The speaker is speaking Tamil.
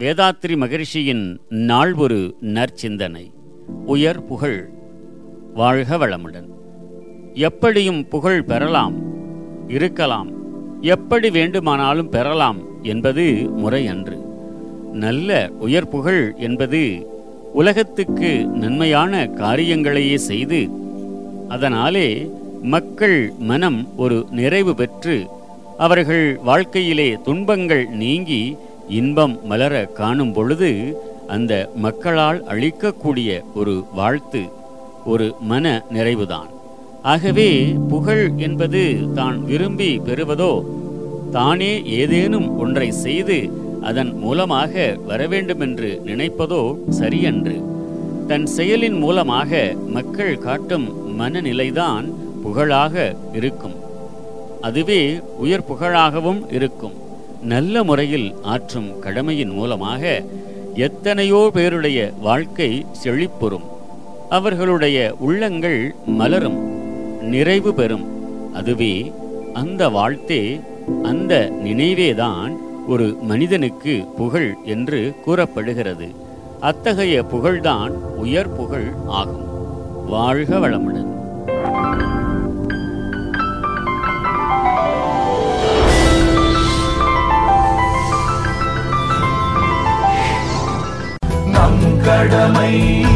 வேதாத்ரி மகரிஷியின் நாள் ஒரு நற்சிந்தனை. உயர் புகழ் வாழ்க வளமுடன். எப்படியும் புகழ் பெறலாம் இருக்கலாம். எப்படி வேண்டுமானாலும் பெறலாம் என்பது முறையன்று. நல்ல உயர் புகழ் என்பது உலகத்துக்கு நன்மையான காரியங்களையே செய்து அதனாலே மக்கள் மனம் ஒரு நிறைவு பெற்று அவர்கள் வாழ்க்கையிலே துன்பங்கள் நீங்கி இன்பம் மலர காணும் பொழுது அந்த மக்களால் அளிக்கக்கூடிய ஒரு வாழ்த்து ஒரு மன நிறைவுதான். ஆகவே புகழ் என்பது தான் விரும்பி பெறுவதோ தானே ஏதேனும் ஒன்றை செய்து அதன் மூலமாக வரவேண்டுமென்று நினைப்பதோ சரியன்று. தன் செயலின் மூலமாக மக்கள் காட்டும் மனநிலைதான் புகழாக இருக்கும். அதுவே உயர் புகழாகவும் இருக்கும். நல்ல முறையில் ஆற்றும் கடமையின் மூலமாக எத்தனையோ பேருடைய வாழ்க்கை செழிப்புறும். அவர்களுடைய உள்ளங்கள் மலரும் நிறைவு பெறும். அதுவே அந்த வாழ்த்தே அந்த நினைவேதான் ஒரு மனிதனுக்கு புகழ் என்று கூறப்படுகிறது. அத்தகைய புகழ்தான் உயர் புகழ் ஆகும். வாழ்க வளமுடன். கடமை.